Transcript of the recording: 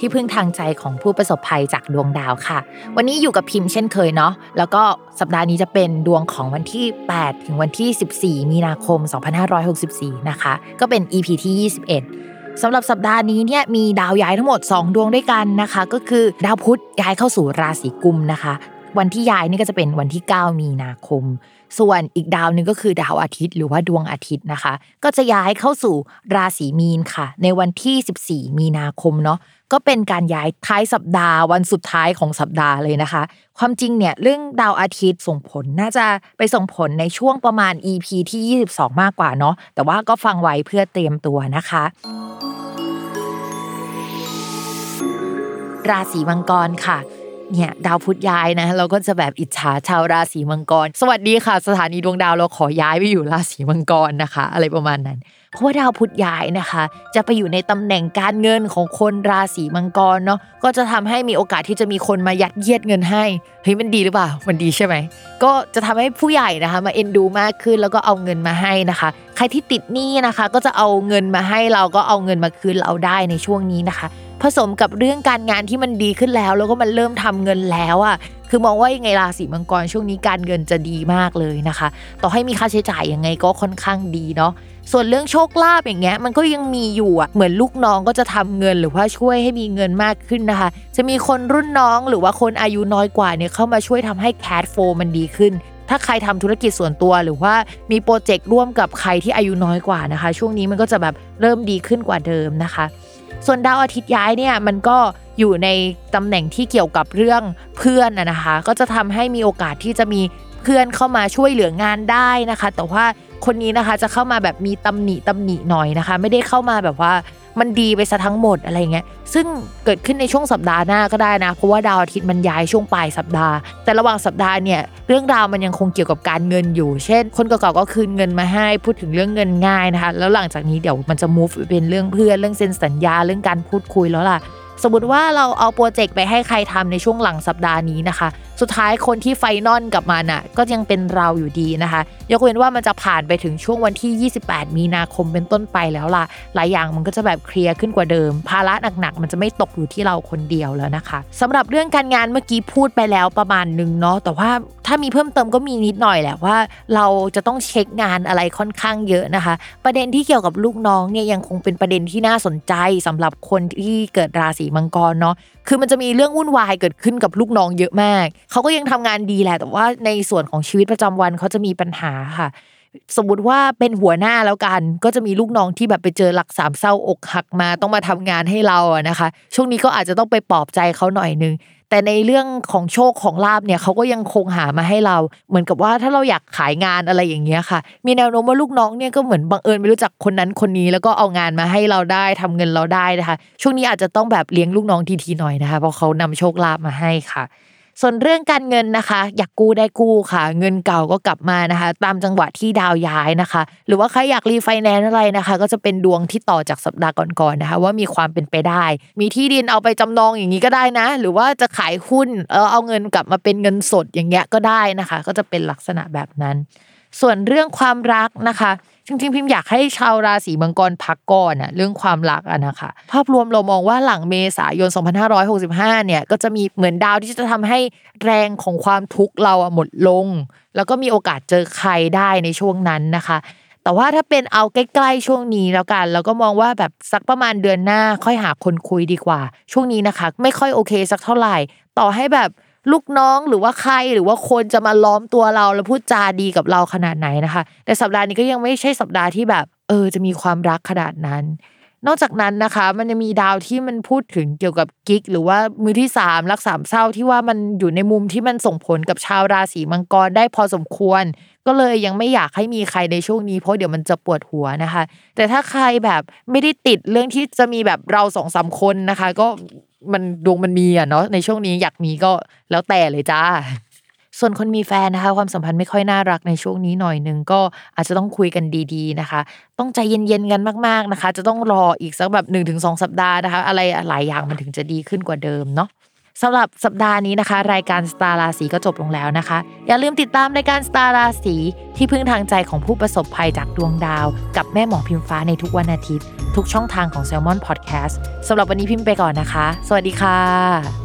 ที่พึ่งทางใจของผู้ประสบภัยจากดวงดาวค่ะ วันนี้อยู่กับพิมพ์เช่นเคยเนาะแล้วก็สัปดาห์นี้จะเป็นดวงของวันที่ 8 ถึงวันที่ 14 มีนาคม 2564 นะคะ ก็เป็น EP ที่ 21สำหรับสัปดาห์นี้เนี่ยมีดาวย้ายทั้งหมด 2 ดวงด้วยกันนะคะ ก็คือดาวพุธย้ายเข้าสู่ราศีกุมนะคะ วันที่ย้ายนี่ก็จะเป็นวันที่ 9 มีนาคม ส่วนอีกดาวหนึ่งก็คือดาวอาทิตย์ หรือว่าดวงอาทิตย์นะคะ ก็จะย้ายเข้าสู่ราศีมีนค่ะ ในวันที่ 14 มีนาคมเนาะก็เป็นการย้ายท้ายสัปดาห์วันสุดท้ายของสัปดาห์เลยนะคะ ความจริงเนี่ยเรื่องดาวอาทิตย์ส่งผลน่าจะไปส่งผลในช่วงประมาณ EP ที่ 22 มากกว่าเนาะแต่ว่าก็ฟังไว้เพื่อเตรียมตัวนะคะราศีมังกรค่ะ เนี่ยดาวพุธย้ายนะ เราก็จะแบบอิจฉาชาวราศีมังกร สวัสดีค่ะ สถานีดวงดาวเราขอย้ายไปอยู่ราศีมังกรนะคะ อะไรประมาณนั้น เพราะว่าดาวพุธย้ายนะคะ จะไปอยู่ในตำแหน่งการเงินของคนราศีมังกรเนาะก็จะทำให้มีโอกาสที่จะมีคนมายัดเยียดเงินให้เฮ้ยมันดีหรือเปล่ามันดีใช่ไหมก็จะทำให้ผู้ใหญ่นะคะ มาเอ็นดูมากขึ้นแล้วก็เอาเงินมาให้นะคะ ใครที่ติดหนี้นะคะ ก็จะเอาเงินมาให้เราก็เอาเงินมาคืนเราได้ในช่วงนี้นะคะ ผสมกับเรื่องการงานที่มันดีขึ้นแล้ว แล้วก็มันเริ่มทำเงินแล้วอะคือมองว่ายังไงราศีมังกรช่วงนี้การเงินจะดีมากเลยนะคะ ต่อให้มีค่าใช้จ่ายยังไงก็ค่อนข้างดีเนาะส่วนเรื่องโชคลาภอย่างเงี้ยมันก็ยังมีอยู่อะเหมือนลูกน้องก็จะทำเงินหรือว่าช่วยให้มีเงินมากขึ้นนะคะ จะมีคนรุ่นน้องหรือว่าคนอายุน้อยกว่าเนี่ยเข้ามาช่วยทำให้แคดโฟมันดีขึ้น ถ้าใครทำธุรกิจส่วนตัวหรือว่ามีโปรเจกต์ร่วมกับใครที่อายุน้อยกว่านะคะ ช่วงนี้มันก็จะแบบเริ่มดีขึ้นกว่าเดิมนะคะ ส่วนดาวอาทิตย์ย้ายเนี่ยมันก็อยู่ในตำแหน่งที่เกี่ยวกับเรื่องเพื่อนนะคะ ก็จะทำให้มีโอกาสที่จะมีเพื่อนเข้ามาช่วยเหลืองานได้นะคะ แต่ว่า คนนี้นะคะจะเข้ามาแบบมีตำหนิตำหนิหน่อยนะคะ ไม่ได้เข้ามาแบบว่ามันดีไปซะทั้งหมดอะไรเงี้ย ซึ่งเกิดขึ้นในช่วงสัปดาห์หน้าก็ได้นะ เพราะว่าดาวอาทิตย์มันย้ายช่วงปลายสัปดาห์ แต่ระหว่างสัปดาห์เนี่ยเรื่องราวมันยังคงเกี่ยวกับการเงินอยู่ เช่น คนเก่าๆก็คืนเงินมาให้ พูดถึงเรื่องเงินง่ายนะคะ แล้วหลังจากนี้เดี๋ยวมันจะ move เป็นเรื่องเพื่อนเรื่องเซ็นสัญญาเรื่องการพูดคุยแล้วล่ะ สมมติว่าเราเอาโปรเจกต์ไปให้ใครทำในช่วงหลังสัปดาห์นี้นะคะ สุดท้ายคนที่ไฟนอลกับมันอะก็ยังเป็นเราอยู่ดีนะคะ ยกเว้นว่ามันจะผ่านไปถึงช่วงวันที่ 28 มีนาคมเป็นต้นไปแล้วล่ะ หลายอย่างมันก็จะแบบเคลียร์ขึ้นกว่าเดิม ภาระหนักๆ มันจะไม่ตกอยู่ที่เราคนเดียวแล้วนะคะสำหรับเรื่องการงานเมื่อกี้พูดไปแล้วประมาณนึงเนาะแต่ว่าถ้ามีเพิ่มเติมก็มีนิดหน่อยแหละว่า เราจะต้องเช็คงานอะไรค่อนข้างเยอะนะคะ ประเด็นที่เกี่ยวกับลูกน้องเนี่ยยังคงเป็นประเด็นที่น่าสนใจสำหรับคนที่เกิดราศีมังกรเนาะคือมันจะมีเรื่องวุ่นวายเกิดขึ้นกับลูกน้องเยอะมากเขาก็ยังทำงานดีแหละ แต่ว่าในส่วนของชีวิตประจำวันเขาจะมีปัญหาค่ะ สมมติว่าเป็นหัวหน้าแล้วกัน ก็จะมีลูกน้องที่แบบไปเจอหลักสามเศร้าอกหักมาต้องมาทำงานให้เราอะนะคะ ช่วงนี้ก็อาจจะต้องไปปลอบใจเขาหน่อยนึงแต่ในเรื่องของโชคของลาบเนี่ยเขาก็ยังคงหามาให้เรา เหมือนกับว่าถ้าเราอยากขายงานอะไรอย่างเงี้ยค่ะ มีแนวโน้มว่าลูกน้องเนี่ยก็เหมือนบังเอิญไปรู้จักคนนั้นคนนี้ แล้วก็เอางานมาให้เราได้ทำเงินเราได้นะคะ ช่วงนี้อาจจะต้องแบบเลี้ยงลูกน้องดีๆหน่อยนะคะเพราะเขานำโชคลาภมาให้ค่ะ ส่วนเรื่องการเงินนะคะ อยากกู้ได้กู้ค่ะ เงินเก่าก็กลับมานะคะ ตามจังหวะที่ดาวย้ายนะคะ หรือว่าใครอยากรีไฟแนนซ์อะไรนะคะ ก็จะเป็นดวงที่ต่อจากสัปดาห์ก่อนๆนะคะ ว่ามีความเป็นไปได้ มีที่ดินเอาไปจำนองอย่างนี้ก็ได้นะ หรือว่าจะขายหุ้นเออเอาเงินกลับมาเป็นเงินสดอย่างเงี้ยก็ได้นะคะ ก็จะเป็นลักษณะแบบนั้น ส่วนเรื่องความรักนะคะ จริงๆพิมพ์อยากให้ชาวราศีมังกรพักก่อนอะเรื่องความรักอะนะคะ ภาพรวมเรามองว่าหลังเมษายน 2565 เนี่ย ก็จะมีเหมือนดาวที่จะทำให้แรงของความทุกข์เราอะหมดลง แล้วก็มีโอกาสเจอใครได้ในช่วงนั้นนะคะแต่ว่าถ้าเป็นเอาใกล้ๆช่วงนี้แล้วกันเราก็มองว่าแบบสักประมาณเดือนหน้าค่อยหาคนคุยดีกว่า ช่วงนี้นะคะ ไม่ค่อยโอเคสักเท่าไหร่ ต่อให้แบบ ลูกน้องหรือว่าใครหรือว่าคนจะมาล้อมตัวเราแล้วพูดจาดีกับเราขนาดไหนนะคะ แต่สัปดาห์นี้ก็ยังไม่ใช่สัปดาห์ที่แบบ เออ จะมีความรักขนาดนั้น นอกจากนั้นนะคะ มันจะมีดาวที่มันพูดถึงเกี่ยวกับกิ๊กหรือว่ามือที่สามรักสามเศร้าที่ว่ามันอยู่ในมุมที่มันส่งผลกับชาวราศีมังกรได้พอสมควร ก็เลยยังไม่อยากให้มีใครในช่วงนี้เพราะเดี๋ยวมันจะปวดหัวนะคะ แต่ถ้าใครแบบไม่ได้ติดเรื่องที่จะมีแบบเราสองสามคนนะคะ ก็ มันดวงมันมีอะเนาะในช่วงนี้อยากมีก็แล้วแต่เลยจ้า ส่วนคนมีแฟนนะคะ ความสัมพันธ์ไม่ค่อยน่ารักในช่วงนี้หน่อยนึงก็อาจจะต้องคุยกันดีๆนะคะ ต้องใจเย็นๆกันมาก ๆนะคะ จะต้องรออีกสักแบบ1นถึงสสัปดาห์นะคะ อะไรหลายอย่างมันถึงจะดีขึ้นกว่าเดิมเนาะ สำหรับสัปดาห์นี้นะคะ รายการสตาร์ราศีก็จบลงแล้วนะคะ อย่าลืมติดตามรายการสตาร์ราศีที่พึ่งทางใจของผู้ประสบภัยจากดวงดาว กับแม่หมอพิมฟ้าในทุกวันอาทิตย์ ทุกช่องทางของ s ซ l m o n Podcast สำหรับวันนี้พิมพ์ไปก่อนนะคะ สวัสดีค่ะ